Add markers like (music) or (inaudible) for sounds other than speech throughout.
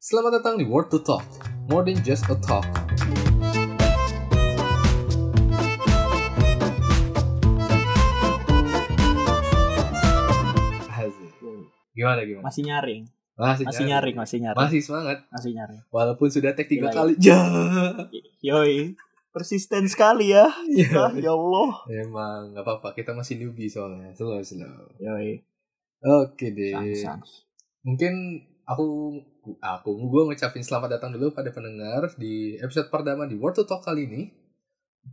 Selamat datang di Word to Talk, more than just a talk. Asik. Gimana gimana? Masih nyaring. Masih, Masih nyaring, masih nyaring. Masih semangat. Masih nyaring. Walaupun sudah tag tiga Gila, kali. (laughs) Ya. Yoi. Persisten sekali ya. Ya. Ah, ya Allah. Emang nggak apa-apa. Kita masih newbie soalnya. Slow slow. Yoi. Oke deh. Sang, sang. Mungkin aku aku gue ngucapin selamat datang dulu pada pendengar di episode pertama di Word to Talk kali ini.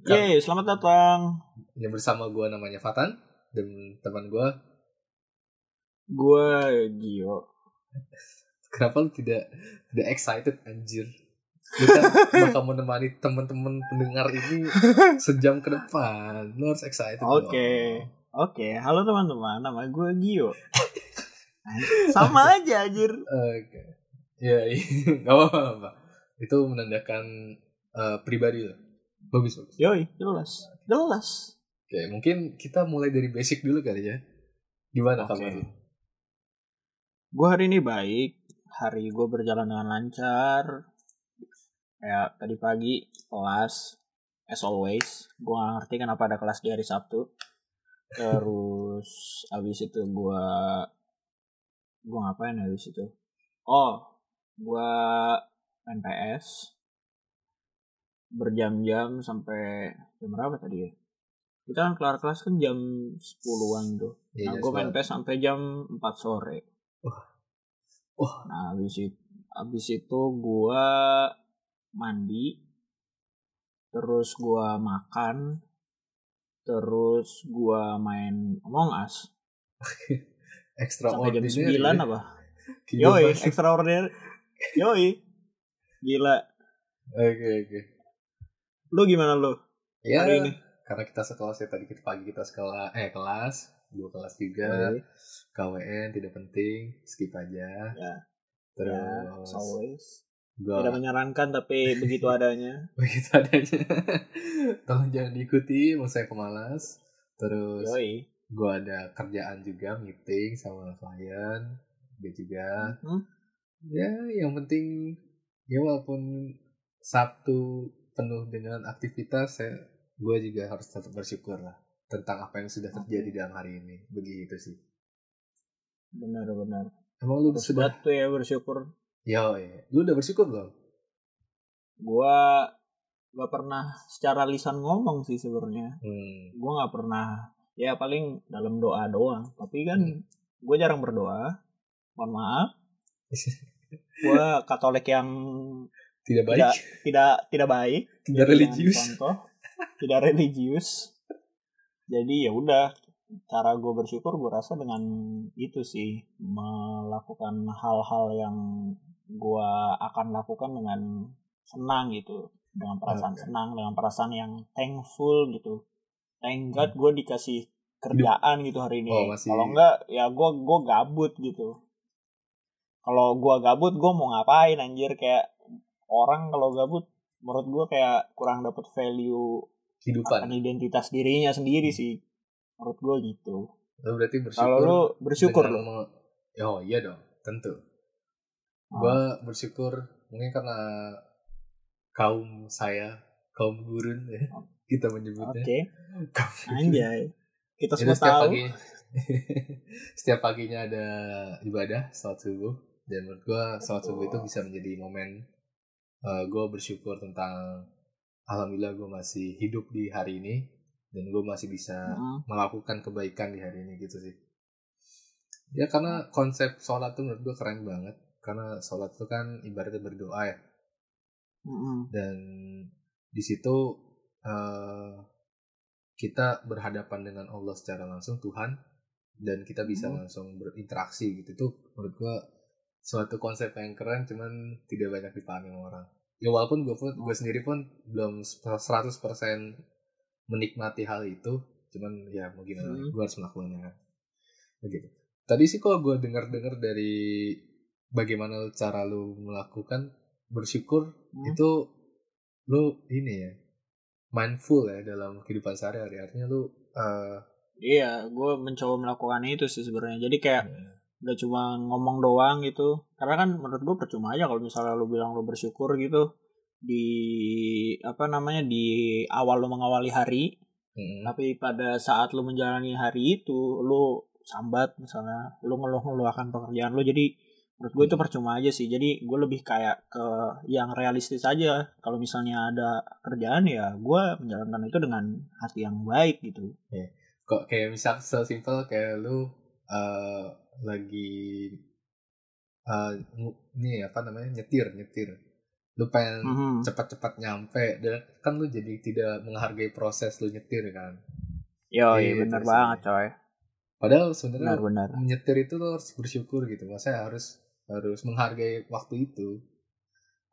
Yeay, selamat datang. Yang bersama gue namanya Fatan dan teman gue. Gue Gio. (laughs) Kenapa lu tidak tidak excited anjir? Kan (laughs) bakal menemani teman-teman pendengar ini sejam ke depan. Lu harus excited. Oke. dong. Oke, halo teman-teman. Nama gue Gio. (laughs) (laughs) Sama aja anjir. Oke. Ya, iya. (laughs) Nggak apa-apa. Itu menandakan eh, pribadi lo. Bagus, bagus. Yoi, jelas. Jelas. Oke, mungkin kita mulai dari basic dulu kali ya. Gimana Oke. kabar lu? Gue hari ini baik. Hari gue berjalan dengan lancar. Ya, tadi pagi kelas. As always. Gue gak ngerti kenapa ada kelas di hari Sabtu. (laughs) Terus abis itu gue... Gue ngapain ya abis itu? Oh, gue main PS. Berjam-jam sampai... Jam berapa tadi ya? Kita kan kelar kelas kan jam 10-an tuh. Iya, Nah, gue main PS sampai jam 4 sore. Wah. Nah, habis itu, habis itu gue mandi, terus gue makan, terus gue main Among Us (laughs) sampai jam Extraordinary 9 ya. apa? (laughs) Kehidupan. Yoi, extraordinary. Yoi. Gila. Oke, oke. Lu gimana lu? Ya, Hari ini. karena kita sekelas ya tadi kita pagi kita sekolah eh kelas, dua kelas juga. Yoi. KWN tidak penting, skip aja. Ya. Terus Ya, always. gua Tidak menyarankan tapi begitu adanya. (laughs) begitu adanya. (laughs) Tolong jangan diikuti, mau saya pemalas. Terus Yoi. Gua ada kerjaan juga, meeting sama klien. Dia juga. Hmm? Ya, yang penting ya walaupun Sabtu penuh dengan aktivitas, saya gue juga harus tetap bersyukur lah tentang apa yang sudah terjadi dalam hari ini. Begitu sih. Benar-benar. Emang lu sudah? batu ya bersyukur. Yo, lu udah bersyukur belum? Gua gak pernah secara lisan ngomong sih sebenarnya. Hmm. gue nggak pernah ya paling dalam doa doang. Tapi kan Hmm. gue jarang berdoa. Mohon maaf. (laughs) Gue katolik yang Tidak baik, tidak tidak tidak baik tidak religius. contoh tidak religius. Jadi ya udah cara gue bersyukur gue rasa dengan itu sih melakukan hal-hal yang gue akan lakukan dengan senang gitu. Dengan perasaan Oke. senang dengan perasaan yang thankful gitu thank God gue dikasih kerjaan gitu hari ini Hmm. Oh, masih- kalau enggak ya gue gue gabut gitu kalau gue gabut gue mau ngapain anjir kayak orang kalau gabut menurut gue kayak kurang dapet value Kehidupan. akan identitas dirinya sendiri sih menurut gue gitu Lu berarti bersyukur. kalau lu bersyukur lo me- Oh iya dong, tentu. Oh. Gua bersyukur mungkin karena kaum saya, kaum gurun ya, kita oke menyebutnya. Kaum gurun. anjay kita Jadi semua setiap tahu pagi (laughs) setiap paginya ada ibadah salat subuh dan menurut gua salat subuh itu bisa menjadi momen uh, gue bersyukur tentang alhamdulillah gue masih hidup di hari ini dan gue masih bisa Mm. melakukan kebaikan di hari ini gitu sih ya karena konsep sholat tuh menurut gue keren banget karena sholat itu kan ibaratnya berdoa ya Mm-mm. dan di situ eh, kita berhadapan dengan Allah secara langsung Tuhan dan kita bisa Hmm. langsung berinteraksi gitu itu menurut gua suatu konsep yang keren cuman tidak banyak dipahami orang ya walaupun gue pun gue sendiri pun belum 100% menikmati hal itu cuman ya mau gimana Hmm. gue harus melakukannya kan begitu tadi sih kalau gue dengar-dengar dari bagaimana cara lu melakukan bersyukur Hmm. itu lu ini ya mindful ya dalam kehidupan sehari-hari. Artinya lu eh, Iya, gue mencoba melakukan itu sih sebenarnya. Jadi kayak nggak cuma ngomong doang gitu. Karena kan menurut gue percuma aja kalau misalnya lu bilang lu bersyukur gitu. Di apa namanya di awal lu mengawali hari Mm-mm. tapi pada saat lu menjalani hari itu lu sambat misalnya lu ngeluh-ngeluh akan pekerjaan lu. Jadi menurut gue itu percuma aja sih. Jadi gue lebih kayak ke yang realistis aja. Kalau misalnya ada kerjaan ya gue menjalankan itu dengan hati yang baik gitu. Kok kayak misal sesimpel kayak lu eh, lagi ngu- ini apa namanya nyetir nyetir. Lu pengen Mhm. cepat-cepat nyampe dan kan lu jadi tidak menghargai proses lu nyetir kan? Yo, Gitu bener sih. banget coy. Padahal sebenarnya menyetir itu lo harus bersyukur gitu. Maksudnya harus harus menghargai waktu itu.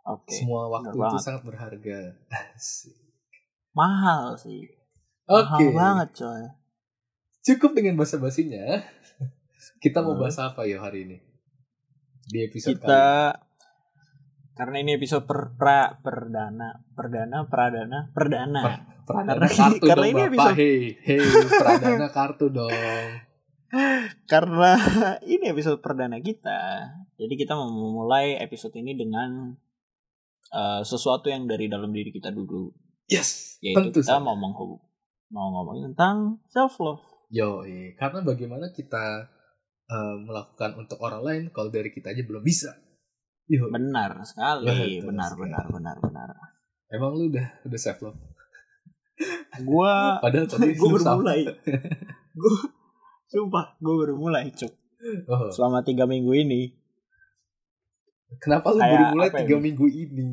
Oke semua waktu bener itu banget. sangat berharga. (laughs) Mahal sih. Oke. mahal banget coy. Cukup dengan bahasa basinya (laughs) kita mau bahas apa ya hari ini? Di episode kali kita karena ini episode per, pra perdana perdana pradana perdana. Pradana Karena- kartu karena dong ini bapak. episode- hei hei Pradana kartu dong (laughs) karena (laughs) ini episode perdana kita. Jadi kita mau memulai episode ini dengan eh, sesuatu yang dari dalam diri kita dulu. Yes yaitu tentu kita saja. mau menghub mau ngomongin tentang self love yo karena bagaimana kita eh, melakukan untuk orang lain kalau dari kita aja belum bisa. Yo benar sekali Betul benar sekali. benar benar benar. Emang lu udah udah self love gua (laughs) padahal tadi (laughs) sama. mulai. gue sumpah gue baru mulai cuk. Oh, selama tiga minggu ini. Kenapa lu baru mulai ya, tiga Bi? minggu ini?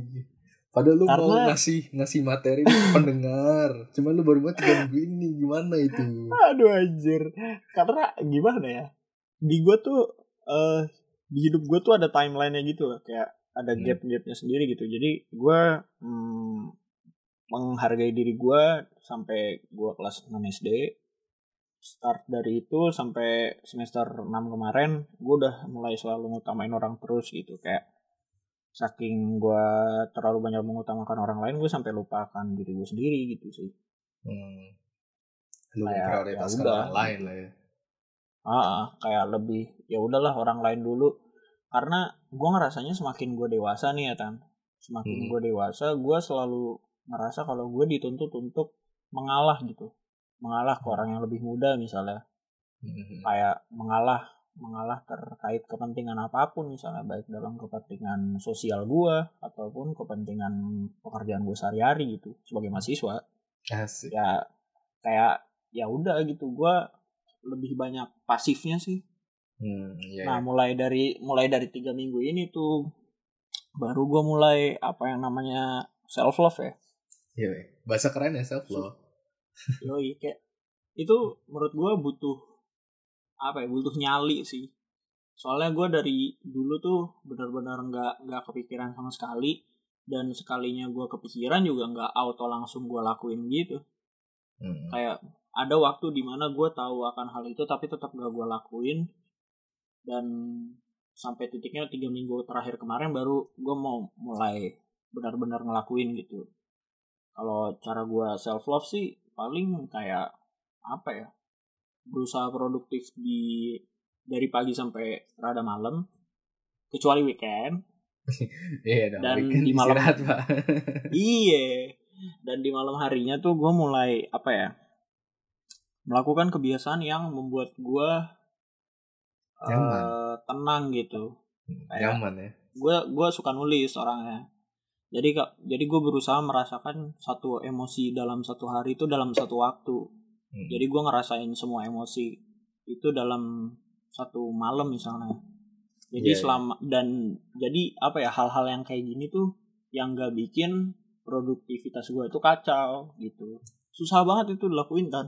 Padahal lu mau Karena- ngasih ngasih materi pendengar. Cuman lu baru mulai tiga minggu ini gimana itu? Aduh anjir. Karena gimana ya? Di gue tuh eh di hidup gue tuh ada timelinenya gitu loh. kayak ada Hmm. gap-gapnya sendiri gitu. Jadi gue hmm, menghargai diri gue sampai gue kelas 6 SD start dari itu sampai semester 6 kemarin gue udah mulai selalu ngutamain orang terus gitu kayak saking gue terlalu banyak mengutamakan orang lain gue sampai lupakan diri gue sendiri gitu sih hmm. lu Kayak, ya udah. orang lain lah ya Ah, kayak lebih ya udahlah orang lain dulu karena gue ngerasanya semakin gue dewasa nih ya tan Hmm. semakin gue dewasa gue selalu ngerasa kalau gue dituntut untuk mengalah gitu mengalah ke orang yang lebih muda misalnya Hmm. kayak mengalah mengalah terkait kepentingan apa pun misalnya baik dalam kepentingan sosial gue ataupun kepentingan pekerjaan gue sehari-hari gitu sebagai mahasiswa Asik. ya kayak ya udah gitu gue lebih banyak pasifnya sih Hmm, iya, nah iya. mulai dari mulai dari tiga minggu ini tuh baru gue mulai apa yang namanya self love ya Iya, iya. bahasa keren ya self love (laughs) yoi kayak itu menurut gue butuh apa ya butuh nyali sih. Soalnya gue dari dulu tuh benar-benar nggak nggak kepikiran sama sekali dan sekalinya gue kepikiran juga nggak auto langsung gue lakuin gitu. Hmm. kayak ada waktu di mana gue tahu akan hal itu tapi tetap gak gue lakuin. Dan sampai titiknya tiga minggu terakhir kemarin baru gue mau mulai benar-benar ngelakuin gitu. Kalau cara gue self love sih paling kayak apa ya berusaha produktif di dari pagi sampai rada malam kecuali weekend (laughs) dong, Dan weekend di malam- istirahat, Pak. (laughs) Iya. Dan di malam harinya tuh gue mulai apa ya? Melakukan kebiasaan yang membuat gue eh, tenang gitu. Kayak- Nyaman ya. Gue gue suka nulis orangnya. Jadi kak, jadi gue berusaha merasakan satu emosi dalam satu hari itu dalam satu waktu. Hmm. Jadi gue ngerasain semua emosi itu dalam satu malam misalnya. Jadi Iya, iya. selama dan jadi apa ya hal-hal yang kayak gini tuh yang gak bikin produktivitas gue itu kacau gitu. Susah banget itu dilakuin kan.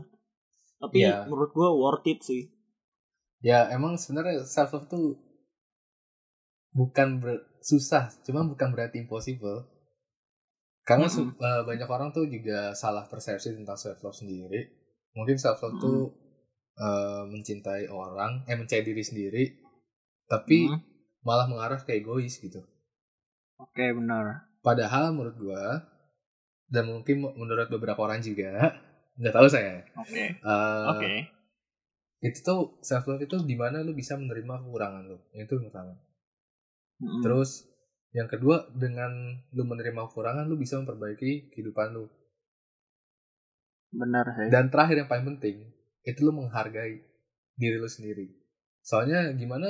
Tapi Iya. menurut gue worth it sih. Ya emang sebenarnya self love tuh bukan ber- susah, cuma bukan berarti impossible. Karena su- eh, banyak orang tuh juga salah persepsi tentang self love sendiri. Mungkin self love tuh eh, mencintai orang, eh mencintai diri sendiri, tapi Hmm. malah mengarah ke egois gitu. Oke benar. Padahal menurut gua dan mungkin menurut beberapa orang juga, (laughs) nggak tahu saya. Oke. eh, Oke. itu tuh self love itu di mana lu bisa menerima kekurangan lu itu yang pertama Mm-mm. terus yang kedua dengan lu menerima kekurangan lu bisa memperbaiki kehidupan lu. Benar sih. Dan terakhir yang paling penting itu lu menghargai diri lu sendiri. Soalnya gimana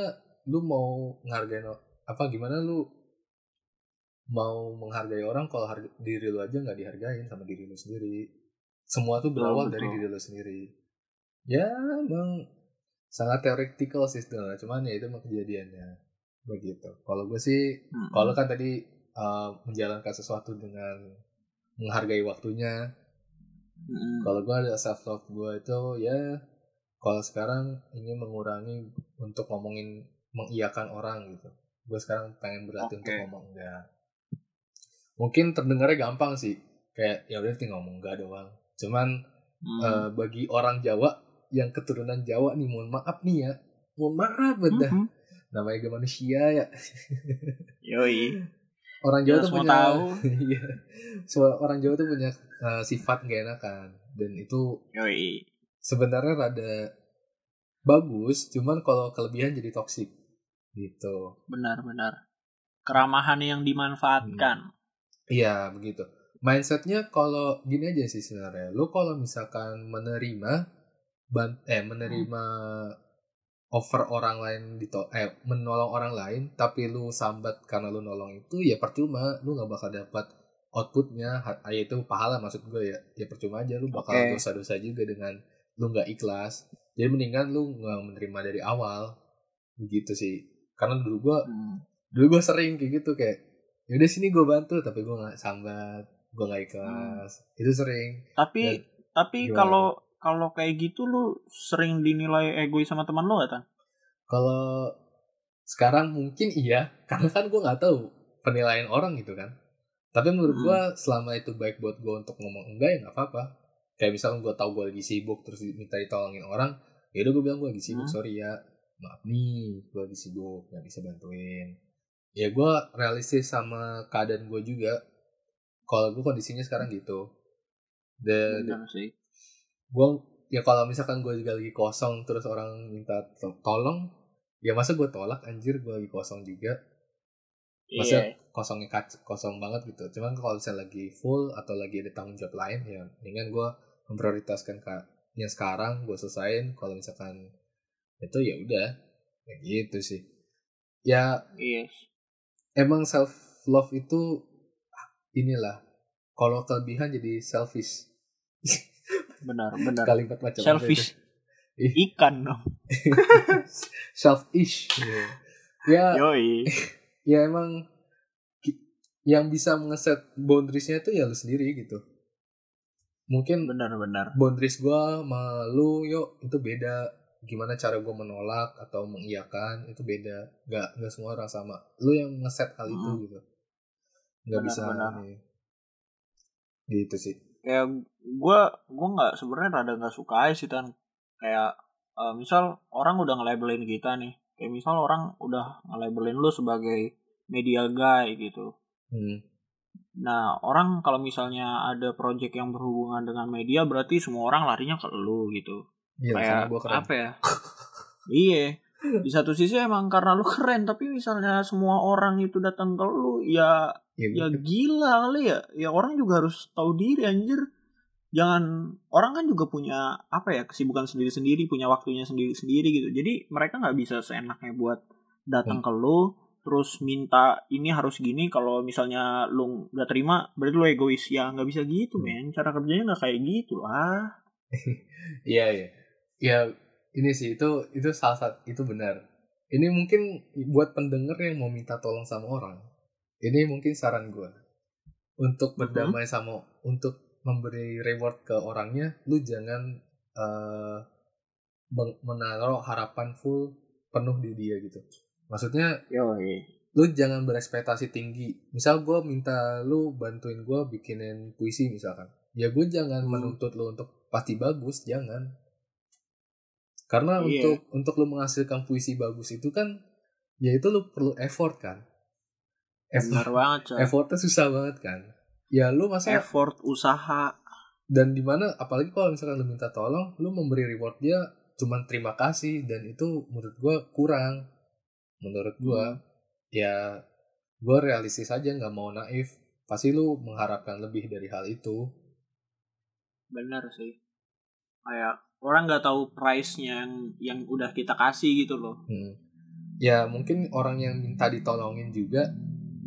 lu mau menghargai apa gimana lu mau menghargai orang kalau harga, diri lu aja nggak dihargain sama diri lu sendiri. Semua tuh berawal Betul, dari diri lu sendiri. Ya emang sangat teoretikal sih sebenarnya cuman ya itu emang kejadiannya begitu kalau gue sih Mm-mm. kalau kan tadi uh, menjalankan sesuatu dengan menghargai waktunya Mm-mm. kalau gue ada self love gue itu ya kalau sekarang ingin mengurangi untuk ngomongin mengiyakan orang gitu gue sekarang pengen berlatih Oke. untuk ngomong enggak mungkin terdengarnya gampang sih kayak ya udah tinggal ngomong enggak doang cuman Mm. eh, bagi orang Jawa yang keturunan Jawa nih mohon maaf nih ya mohon maaf bedah Mhm. Namanya gue manusia ya (laughs) Yoi. orang Jawa Kita tuh punya tahu. (laughs) iya Semua orang Jawa tuh punya eh, sifat gak enakan dan itu Yoi. sebenarnya rada bagus cuman kalau kelebihan jadi toksik gitu Benar-benar. Keramahan yang dimanfaatkan. iya begitu mindsetnya kalau gini aja sih sebenarnya lu kalau misalkan menerima ban eh menerima offer orang lain di eh menolong orang lain tapi lu sambat karena lu nolong itu ya percuma. Lu nggak bakal dapat outputnya. Ha- yaitu pahala maksud gue ya. Ya percuma aja lu bakal Oke. dosa-dosa juga dengan lu nggak ikhlas. Jadi mendingan lu nggak menerima dari awal. Begitu sih. Karena dulu gue Hmm. dulu gue sering kayak gitu kayak yaudah sini gue bantu tapi gue nggak sambat gue nggak ikhlas. Itu sering. Tapi Dan tapi kalau kalau kayak gitu lu sering dinilai egois sama teman lu gak, Tan? kalau sekarang mungkin iya karena kan gue nggak tahu penilaian orang gitu kan tapi menurut Hmm. gue selama itu baik buat gue untuk ngomong enggak ya nggak apa-apa kayak misalkan gue tahu gue lagi sibuk terus minta ditolongin orang ya udah gue bilang gue lagi sibuk Hmm. sorry ya maaf nih gue lagi sibuk nggak bisa bantuin ya gue realistis sama keadaan gue juga kalau gue kondisinya sekarang gitu Benar sih. Gue ya kalau misalkan gue juga lagi kosong terus orang minta to- tolong ya masa gue tolak anjir gue lagi kosong juga. Masa Iya. kosongnya kac- kosong banget gitu. Cuman kalau misalnya lagi full atau lagi ada tanggung jawab lain ya mendingan gue memprioritaskan ke yang sekarang gue selesain kalau misalkan itu ya udah ya gitu sih. Ya Iya. emang self love itu ah, inilah kalau kelebihan jadi selfish (laughs) Benar, benar. kalimat macam apa itu? Selfish. Ikan dong. (laughs) selfish ya Yoi. (laughs) ya emang yang bisa mengeset boundariesnya itu ya lu sendiri gitu mungkin Benar-benar. boundaries gua sama lu yuk itu beda gimana cara gua menolak atau mengiyakan itu beda nggak nggak semua orang sama lu yang ngeset hal itu Hmm. gitu nggak bisa benar. nih. gitu sih kayak gue gue nggak sebenarnya rada nggak suka aja sih tan. Kayak eh, misal orang udah nge-labelin kita nih kayak misal orang udah nge-labelin lu sebagai media guy gitu. Hmm. nah orang kalau misalnya ada project yang berhubungan dengan media berarti semua orang larinya ke lu gitu. Iya kayak apa ya? Iya di satu sisi emang karena lu keren tapi misalnya semua orang itu datang ke lu ya ya, ya gua- gila kali ya. Ya orang juga harus tahu diri anjir. Jangan orang kan juga punya apa ya kesibukan sendiri sendiri punya waktunya sendiri sendiri gitu. Jadi mereka nggak bisa seenaknya buat datang ke lu terus minta ini harus gini kalau misalnya lu nggak terima berarti lu egois. Ya nggak bisa gitu Hmm. men. Cara kerjanya nggak kayak gitu lah. (laughs) Iya iya. Ya ini sih itu itu salah satu itu benar. Ini mungkin buat pendengar yang mau minta tolong sama orang. Ini mungkin saran gue untuk berdamai sama untuk memberi reward ke orangnya. Lu jangan meng- menaruh harapan full penuh di dia gitu. Maksudnya yo lu jangan berekspektasi tinggi. Misal gue minta lu bantuin gue bikinin puisi misalkan. Ya gue jangan Hmm. menuntut lu untuk pasti bagus, jangan. Karena Iya. untuk untuk lu menghasilkan puisi bagus itu kan, ya itu lu perlu effort kan. benar Effort, banget coy. effortnya susah banget kan. Ya lu masa effort usaha dan di mana apalagi kalau misalkan lu minta tolong, lu memberi reward dia cuman terima kasih dan itu menurut gue kurang menurut gue Hmm. ya gue realistis aja nggak mau naif pasti lu mengharapkan lebih dari hal itu bener sih kayak orang nggak tahu price-nya yang yang udah kita kasih gitu loh Hmm. ya mungkin orang yang minta ditolongin juga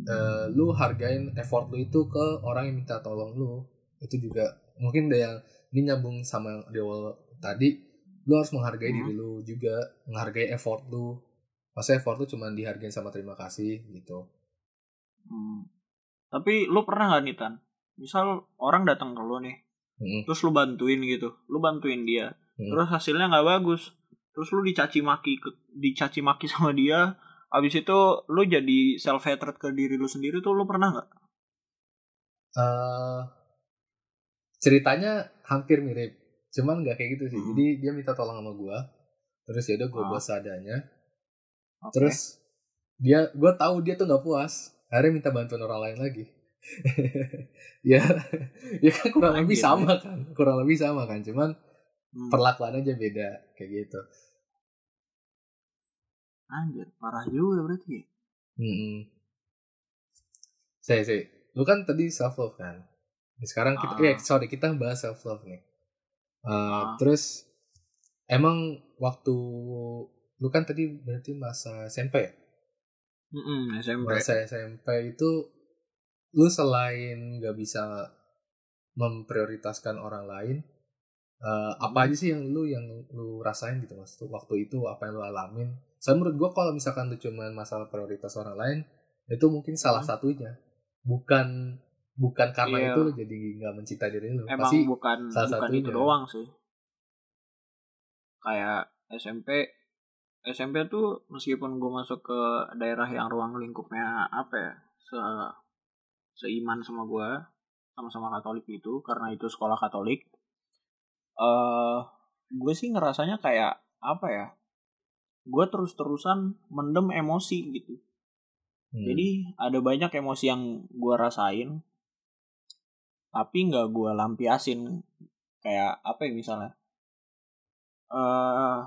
eh, lu hargain effort lu itu ke orang yang minta tolong lu itu juga mungkin ada yang ini nyambung sama yang di awal tadi lu harus menghargai Hmm. diri lu juga menghargai effort lu masa effort lu cuma dihargain sama terima kasih gitu Hmm. tapi lu pernah nggak nih tan misal orang datang ke lu nih Mm-mm. terus lu bantuin gitu. Lu bantuin dia. Hmm. terus hasilnya nggak bagus. Terus lu dicaci maki ke, dicaci maki (laughs) sama dia. Abis itu lu jadi self hatred ke diri lu sendiri tuh lu pernah nggak? Eh, ceritanya hampir mirip. Cuman nggak kayak gitu sih. Hmm. jadi dia minta tolong sama gua. Terus ya udah gua Ah. buat seadanya Oke. terus dia gue tahu dia tuh nggak puas. Akhirnya minta bantuan orang lain lagi (laughs) ya ya kan kurang lebih Anjir, sama kan kurang lebih sama kan cuman Hmm. perlakuan aja beda kayak gitu anjir parah juga berarti hmm. saya sih lu kan tadi self love kan sekarang kita Ah. eh sorry kita bahas self love nih Uh, Ah. terus emang waktu lu kan tadi berarti masa SMP ya Mm-mm, SMP masa SMP itu lu selain nggak bisa memprioritaskan orang lain eh, apa aja sih yang lu yang lu rasain gitu mas waktu itu apa yang lu alamin saya menurut gua kalau misalkan itu cuma masalah prioritas orang lain itu mungkin salah Hmm. satunya bukan bukan karena Iya. itu lu jadi nggak mencintai diri lu emang pasti bukan salah bukan itu satunya. doang sih kayak SMP SMP tuh meskipun gue masuk ke daerah yang ruang lingkupnya apa ya se seiman sama gue sama-sama Katolik itu karena itu sekolah Katolik. Eh gue sih ngerasanya kayak apa ya gue terus-terusan mendem emosi gitu. Hmm. jadi ada banyak emosi yang gue rasain tapi nggak gue lampiasin. Kayak apa ya misalnya eh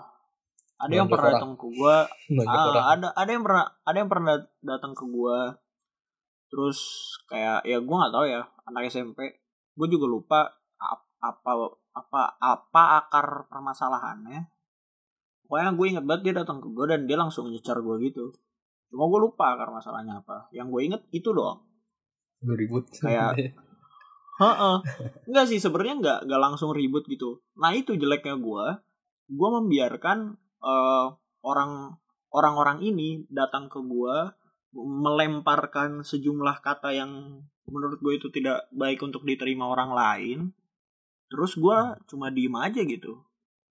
ada yang pernah orang. datang ke gue (laughs) ah, ada ada yang pernah ada yang pernah datang ke gue terus kayak ya gue nggak tahu ya anak SMP gue juga lupa ap- apa apa apa akar permasalahannya pokoknya gue inget banget dia datang ke gue dan dia langsung nyecar gue gitu cuma gue lupa akar masalahnya apa yang gue inget itu doang lu ribut Kayak- (laughs) Heeh. Enggak sih sebenarnya enggak enggak langsung ribut gitu. Nah, itu jeleknya gua. Gua membiarkan eh, orang orang-orang ini datang ke gua melemparkan sejumlah kata yang menurut gue itu tidak baik untuk diterima orang lain. Terus gua cuma diem aja gitu.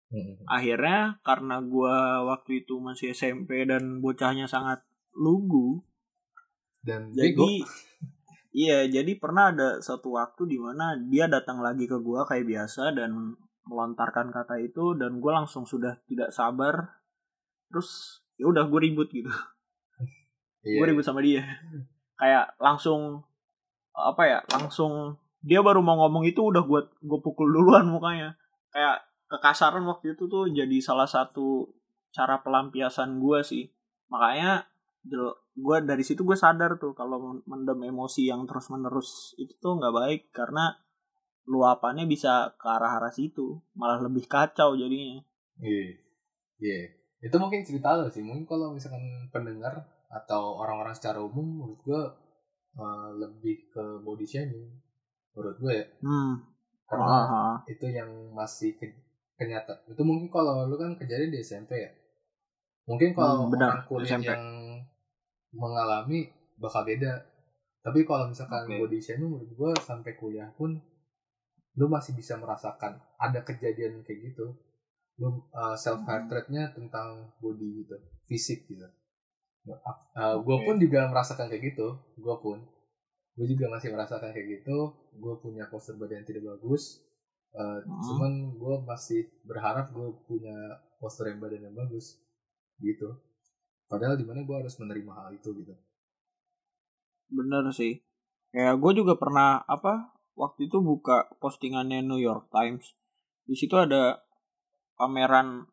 Hmm. Akhirnya karena gua waktu itu masih SMP dan bocahnya sangat lugu, dan jadi bego (laughs) iya jadi pernah ada satu waktu di mana dia datang lagi ke gua kayak biasa dan melontarkan kata itu dan gua langsung sudah tidak sabar terus ya udah gue ribut gitu Iya, gue ribut sama dia kayak langsung apa ya langsung dia baru mau ngomong itu udah gue gue pukul duluan mukanya kayak kekasaran waktu itu tuh jadi salah satu cara pelampiasan gue sih makanya gue dari situ gue sadar tuh kalau mendem emosi yang terus menerus itu tuh nggak baik karena luapannya bisa ke arah arah situ malah lebih kacau jadinya Iya. Iya. Itu mungkin cerita lo sih. Mungkin kalau misalkan pendengar atau orang-orang secara umum menurut gue eh, lebih ke body shaming. Menurut gue ya. hmm Karena Aha. itu yang masih ke- kenyataan. Itu mungkin kalau lu kan kejadian di SMP ya. Mungkin kalau Hmm, benar, orang kuliah SMP. yang mengalami bakal beda. Tapi kalau misalkan Oke. body shaming menurut gue sampai kuliah pun lu masih bisa merasakan ada kejadian kayak gitu. Lu self hatrednya tentang body gitu, fisik gitu. Gue Oke. pun juga merasakan kayak gitu. Gue pun, gue juga masih merasakan kayak gitu. Gue punya postur badan yang tidak bagus. Uh, Hmm. Cuman gue masih berharap gue punya postur yang badan yang bagus, gitu. Padahal di mana gue harus menerima hal itu gitu. Bener sih. Kayak gue juga pernah apa waktu itu buka postingannya New York Times. Di situ ada pameran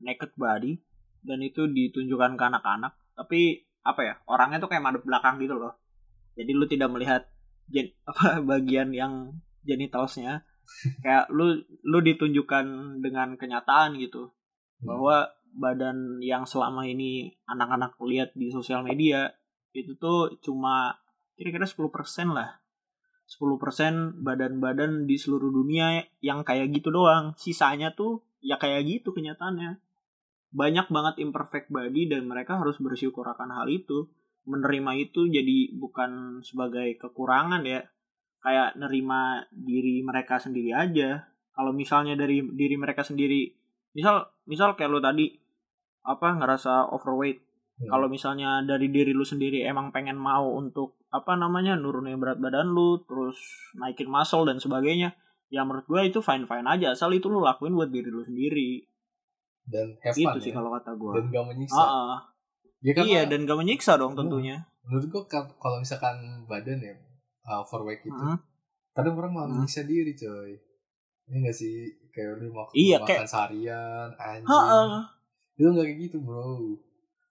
naked body dan itu ditunjukkan ke anak-anak tapi apa ya orangnya tuh kayak madep belakang gitu loh. Jadi lu tidak melihat gen, (laughs) apa bagian yang genitalsnya (laughs) kayak lu lu ditunjukkan dengan kenyataan gitu. Bahwa badan yang selama ini anak-anak lihat di sosial media itu tuh cuma kira-kira 10% lah. 10% badan-badan di seluruh dunia yang kayak gitu doang. Sisanya tuh ya kayak gitu kenyataannya banyak banget imperfect body dan mereka harus bersyukur akan hal itu. Menerima itu jadi bukan sebagai kekurangan ya. Kayak nerima diri mereka sendiri aja. Kalau misalnya dari diri mereka sendiri misal misal kayak lo tadi apa ngerasa overweight. Hmm. kalau misalnya dari diri lu sendiri emang pengen mau untuk apa namanya nurunin berat badan lu terus naikin muscle dan sebagainya ya menurut gue itu fine fine aja. Asal itu lu lakuin buat diri lu sendiri dan have itu fun sih ya. kalau kata gue dan gak menyiksa. Ah, ah. Ya, karena iya dan gak menyiksa dong tentunya. Menurut gua ka- kalau misalkan badan ya uh, overweight itu Hmm. kadang orang malah Hmm. menyiksa diri coy. Ini gak sih? Kayak udah makan Iya, makan kayak- seharian anjing. Ha-ah. itu gak kayak gitu bro.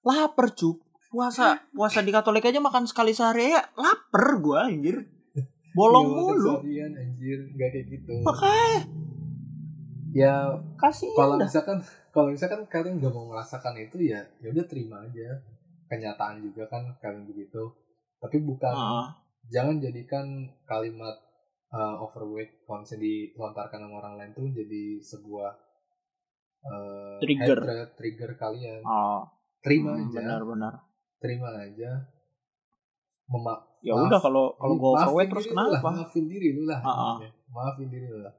Lapar cuk. Puasa (laughs) puasa di Katolik aja makan sekali sehari ya lapar gue anjir. Bolong Iya, mulu. seharian anjir. Gak kayak gitu. Makanya. Ya kasih kalau misalkan kalau misalkan kalian nggak mau merasakan itu ya ya udah terima aja kenyataan juga kan kalian begitu tapi bukan Ah. jangan jadikan kalimat uh, overweight kalau misalnya dilontarkan sama orang lain tuh jadi sebuah uh, Trigger. hatred, trigger kalian oh terima hmm, aja benar-benar terima aja Mema ya Maaf. udah kalau kalau gue overweight terus lah, kenapa maafin diri lu lah Ah, ah. intinya. maafin diri lu lah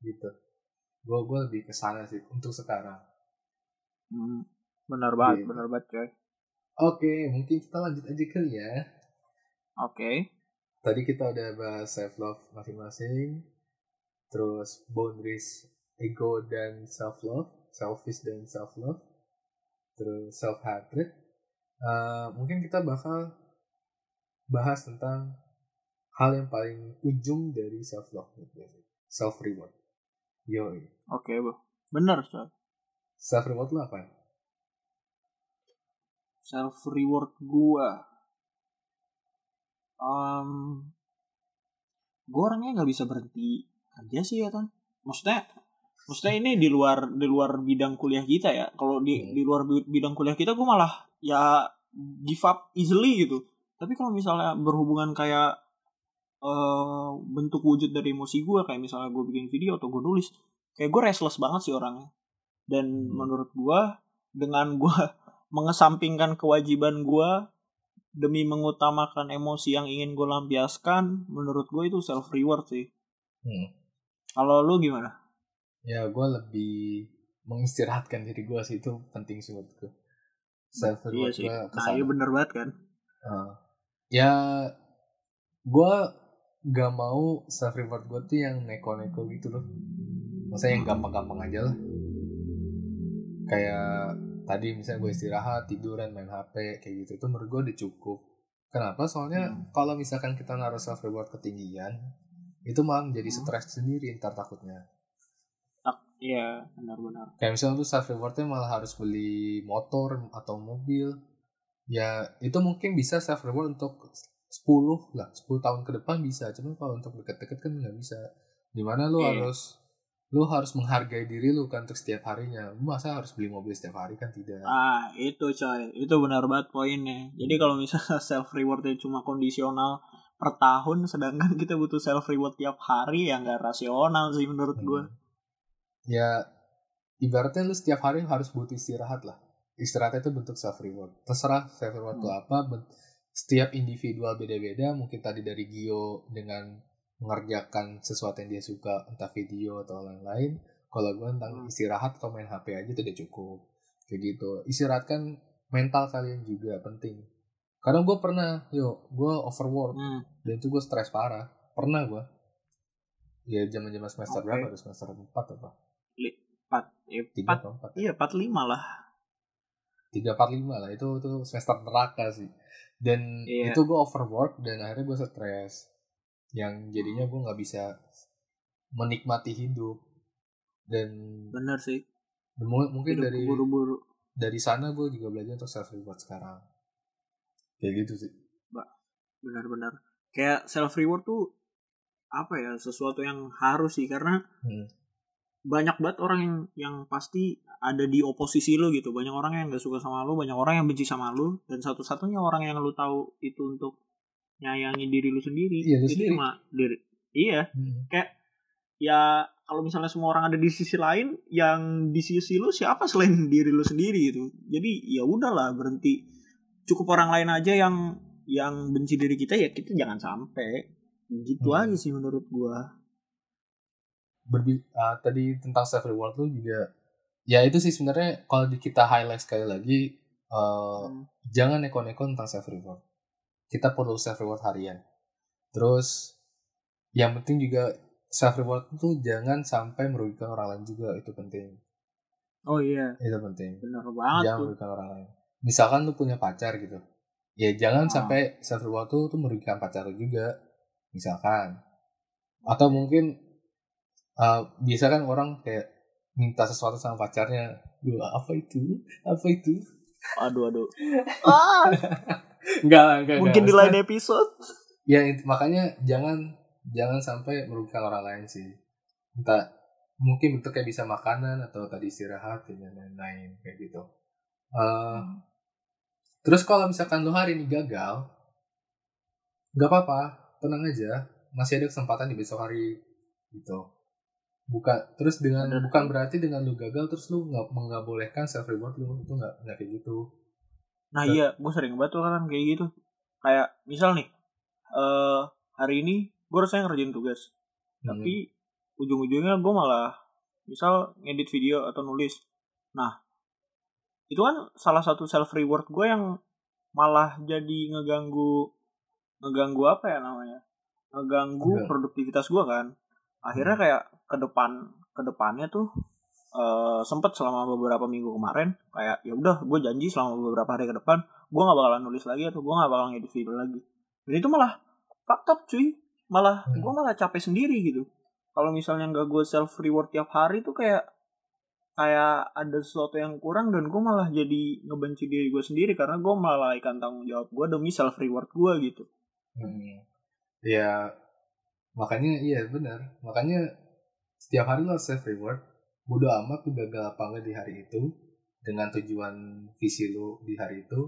gitu gue gue lebih ke sana sih untuk sekarang. Hmm, benar banget Gitu. benar banget coy. Oke mungkin kita lanjut aja kali ya. Oke. Tadi kita udah bahas self love masing-masing terus boundaries ego dan self love selfish dan self love terus self hatred mungkin kita bakal bahas tentang hal yang paling ujung dari self love self reward yo oke bu. Benar coy self reward lu apa self reward gua. Um, gua orangnya nggak bisa berhenti kerja sih ya kan maksudnya maksudnya ini di luar di luar bidang kuliah kita ya. Kalau di Hmm. di luar bi- bidang kuliah kita gua malah ya give up easily gitu. Tapi kalau misalnya berhubungan kayak eh bentuk wujud dari emosi gua kayak misalnya gue bikin video atau gue nulis kayak gue restless banget sih orangnya. Dan Hmm. menurut gua dengan gua (laughs) mengesampingkan kewajiban gua demi mengutamakan emosi yang ingin gue lampiaskan menurut gue itu self reward sih. Hmm. kalau lu gimana? Ya gue lebih mengistirahatkan diri gue sih itu penting sih menurut gue self iya reward sih gue nah iya bener banget kan? Ah. ya gue gak mau self reward gue tuh yang neko-neko gitu loh. Maksudnya yang gampang-gampang aja lah. Kayak tadi misalnya gue istirahat tiduran main hp kayak gitu itu menurut gue udah cukup. Kenapa? Soalnya Hmm. kalau misalkan kita naruh self reward ketinggian itu malah menjadi Hmm. stres sendiri ntar takutnya. Tak iya benar-benar. Kayak misalnya lu self rewardnya malah harus beli motor atau mobil ya itu mungkin bisa self reward untuk 10 lah 10 tahun ke depan bisa. Cuma kalau untuk deket-deket kan nggak bisa. Di mana lu Iya. harus lu harus menghargai diri lu kan untuk setiap harinya. Lu masa harus beli mobil setiap hari kan tidak? Ah itu coy. Itu benar banget poinnya. Jadi kalau misalnya (laughs) self rewardnya cuma kondisional per tahun sedangkan kita butuh self reward tiap hari ya nggak rasional sih menurut gue Hmm. ya ibaratnya lu setiap hari harus butuh istirahat lah. Istirahat itu bentuk self reward terserah self reward itu Hmm. apa ben- setiap individual beda-beda mungkin tadi dari Gio dengan mengerjakan sesuatu yang dia suka entah video atau lain-lain kalau gue tentang Hmm. istirahat atau main HP aja itu udah cukup kayak gitu. Istirahatkan mental kalian juga penting. Karena gue pernah yo gue overwork hmm. dan itu gue stres parah. Pernah gue ya zaman zaman semester Oke. berapa semester empat apa? Empat tiga empat empat iya empat lima lah tiga empat lima lah itu itu semester neraka sih. Dan Iya. itu gue overwork dan akhirnya gue stres. Yang jadinya gue nggak bisa menikmati hidup. Dan bener sih. mungkin Hidup dari buru-buru. dari sana gue juga belajar untuk self reward sekarang. Kayak gitu sih. Benar-benar. Kayak self reward tuh apa ya sesuatu yang harus sih karena Hmm. Banyak banget orang yang yang pasti ada di oposisi lo gitu banyak orang yang gak suka sama lo banyak orang yang benci sama lo dan satu-satunya orang yang lo tahu itu untuk nyayangi diri lu sendiri Iya, itu sendiri. cuma diri iya Hmm. ya kalau misalnya semua orang ada di sisi lain yang di sisi lu siapa selain diri lu sendiri gitu jadi ya udahlah berhenti cukup orang lain aja yang yang benci diri kita ya kita jangan sampai gitu Hmm. aja sih menurut gua Berbi- ah, tadi tentang self reward tuh juga ya itu sih sebenarnya kalau di kita highlight sekali lagi eh, Hmm. jangan neko-neko tentang self reward. Kita perlu self reward harian. Terus yang penting juga self reward itu jangan sampai merugikan orang lain juga itu penting. Oh iya. Itu penting. Bener banget jangan tuh. merugikan orang lain. Misalkan lu punya pacar gitu. Ya jangan Ah. sampai self reward tuh, tuh merugikan pacar lu juga. Misalkan. Atau mungkin uh, biasa kan orang kayak minta sesuatu sama pacarnya Duh, apa itu? Apa itu? Aduh aduh. (laughs) Ah, enggak lah enggak. Mungkin di enggak. lain episode. Ya makanya jangan jangan sampai merugikan orang lain sih. Entah mungkin bentuknya bisa makanan atau tadi istirahat dan lain-lain kayak gitu. Eh, terus kalau misalkan lo hari ini gagal nggak apa-apa tenang aja. Masih ada kesempatan di besok hari gitu bukan terus dengan Bener. bukan berarti dengan lu gagal terus lu nggak bolehkan self reward lu itu nggak nggak kayak gitu Nah Betul. iya, gue sering banget tuh kan kayak gitu. Kayak misal nih, eh hari ini gue harusnya ngerjain tugas, Hmm. tapi ujung-ujungnya gue malah misal ngedit video atau nulis. Nah, itu kan salah satu self reward gue yang malah jadi ngeganggu ngeganggu apa ya namanya? Ngeganggu Enggak. produktivitas gue kan. Akhirnya kayak ke depan ke depannya tuh eh sempet selama beberapa minggu kemarin kayak ya udah gue janji selama beberapa hari ke depan gue nggak bakalan nulis lagi atau gue nggak bakalan ngedit video lagi. Dan itu malah fucked up cuy. Malah Hmm. gue malah capek sendiri gitu. Kalau misalnya nggak gue self reward tiap hari tuh kayak kayak ada sesuatu yang kurang dan gue malah jadi ngebenci diri gue sendiri karena gue melalaikan tanggung jawab gue demi self reward gue gitu. Hmm. Ya makanya iya benar. Makanya setiap hari lo self reward. Bodo amat lu gagal apa enggak di hari itu dengan tujuan visi lu di hari itu.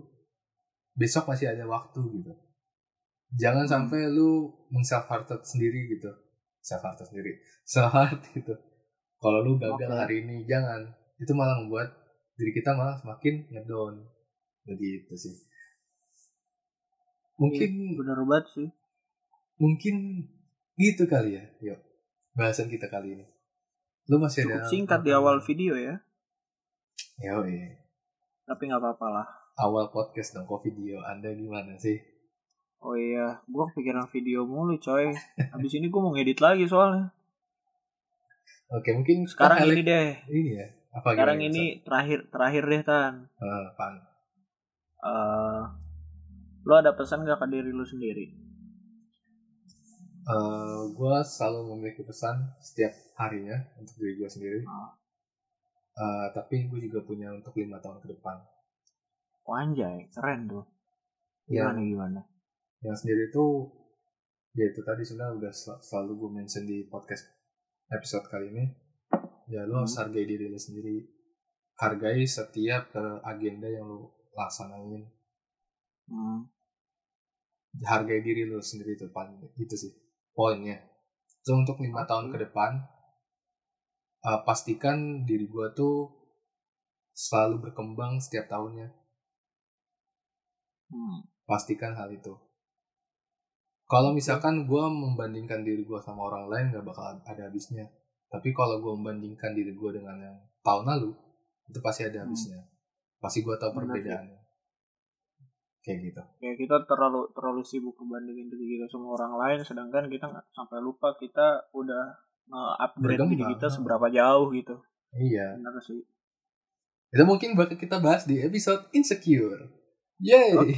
Besok masih ada waktu gitu. Jangan Hmm. sampai lu meng-self hearted sendiri gitu. Self hearted sendiri. (laughs) Self heart gitu. Kalau lu gagal Oke. hari ini jangan. Itu malah membuat diri kita malah semakin ngedown. Begitu sih. Mungkin bener banget sih mungkin gitu kali ya yuk bahasan kita kali ini lu masih cukup ada singkat di awal video ya ya iya. tapi nggak apa-apa lah awal podcast dong kok video anda gimana sih Oh iya, gue kepikiran video mulu coy. Habis ini gue mau ngedit lagi soalnya. oke mungkin Sekarang highlight- ini deh. ini ya apa Sekarang gimana, ini terakhir terakhir deh Tan. Sal? Eh, apaan? Eh, lo ada pesan gak ke diri lu sendiri? Eh, gue selalu memiliki pesan setiap harinya untuk diri gue sendiri Ah. Eh, tapi gue juga punya untuk lima tahun ke depan Oh, anjay, keren tuh. yang Gimana gimana? yang sendiri itu ya itu tadi sebenarnya udah sel- selalu gue mention di podcast episode kali ini ya lo harus Hmm. hargai diri lo sendiri hargai setiap eh, agenda yang lo laksanain Hmm. hargai diri lo sendiri itu paling itu sih poinnya so untuk lima tahun ke depan eh, pastikan diri gue tuh selalu berkembang setiap tahunnya Hmm. pastikan hal itu. Kalau misalkan gue membandingkan diri gue sama orang lain gak bakal ada habisnya. Tapi kalau gue membandingkan diri gue dengan yang tahun lalu, itu pasti ada Hmm. habisnya. Pasti gue tahu perbedaannya. Kayak gitu. Ya kita terlalu terlalu sibuk ngebandingin diri kita sama orang lain, sedangkan kita nggak sampai lupa kita udah nge-upgrade diri Berkembang. kita seberapa jauh gitu. Iya. Benar sih. Itu mungkin bakal kita bahas di episode Insecure. Yay! Oke.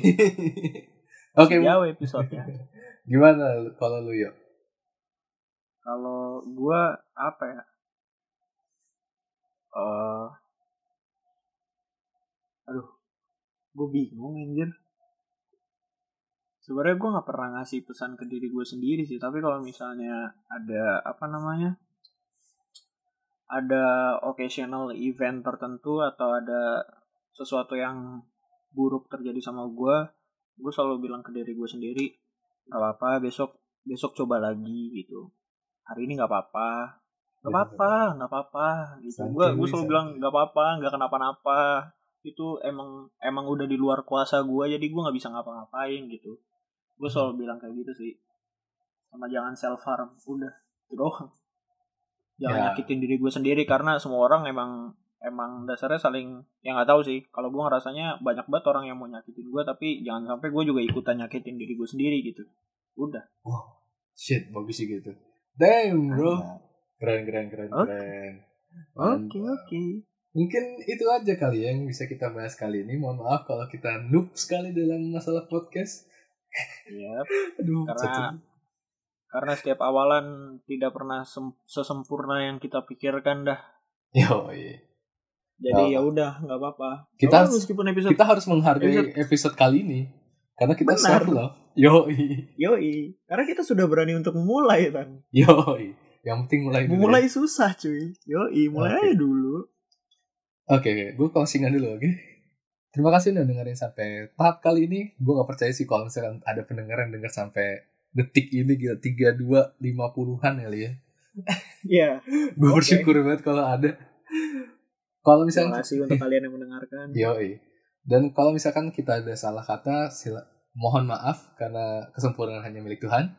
(laughs) Oke. Jauh episodenya. (laughs) Gimana kalau lu yuk? Kalau gua apa ya? Eh aduh gue bingung anjir sebenarnya gue nggak pernah ngasih pesan ke diri gue sendiri sih tapi kalau misalnya ada apa namanya ada occasional event tertentu atau ada sesuatu yang buruk terjadi sama gue gue selalu bilang ke diri gue sendiri nggak apa-apa besok besok coba lagi gitu. Hari ini nggak apa-apa. Nggak apa-apa nggak apa-apa gitu. Gue gue selalu bilang nggak apa-apa nggak kenapa-napa. Itu emang emang udah di luar kuasa gue jadi gue nggak bisa ngapa-ngapain gitu gue selalu bilang kayak gitu sih sama jangan self harm udah itu doang jangan Ya. nyakitin diri gue sendiri karena semua orang emang emang dasarnya saling yang nggak tahu sih kalau gue ngerasanya banyak banget orang yang mau nyakitin gue tapi jangan sampai gue juga ikutan nyakitin diri gue sendiri gitu udah Wah, shit, bagus sih gitu. Damn, bro. Ada. Keren, keren, keren, Oke. keren. oke Mantap. oke Mungkin itu aja kali ya yang bisa kita bahas kali ini. Mohon maaf kalau kita noob sekali dalam masalah podcast. Yap. Aduh, Karena- karena setiap awalan tidak pernah sem- sesempurna yang kita pikirkan dah Yo, iya. jadi Oh. ya udah nggak apa-apa Kita Kalau meskipun episode kita harus menghargai Episode- episode kali ini karena kita Benar. self love. Yo, yoi karena kita sudah berani untuk memulai kan yo. Yang penting mulai dulu. ya. memulai susah cuy yoi mulai Oke. aja dulu Oke, oke. gue closingan dulu, oke? Terima kasih udah dengerin sampai tahap kali ini. Gue gak percaya sih kalau misalkan ada pendengar yang denger sampai detik ini gila 32 50-an kali ya. (laughs) ya Gue bersyukur banget kalau ada. Kalau terima misalkan kasih untuk kalian yang mendengarkan (laughs) Yoi. Dan kalau misalkan kita ada salah kata, sila, mohon maaf karena kesempurnaan hanya milik Tuhan.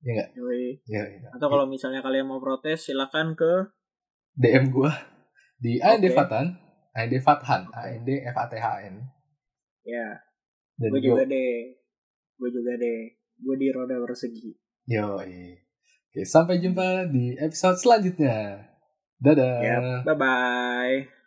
yoi Yoi. atau kalau misalnya kalian mau protes silakan ke DM gue di Oke. Fatan, AND Fathan. AND F A T H N. ya Dan gue juga deh gue juga deh gue di roda persegi Yoi. Oke, sampai jumpa di episode selanjutnya. Dadah. ya bye bye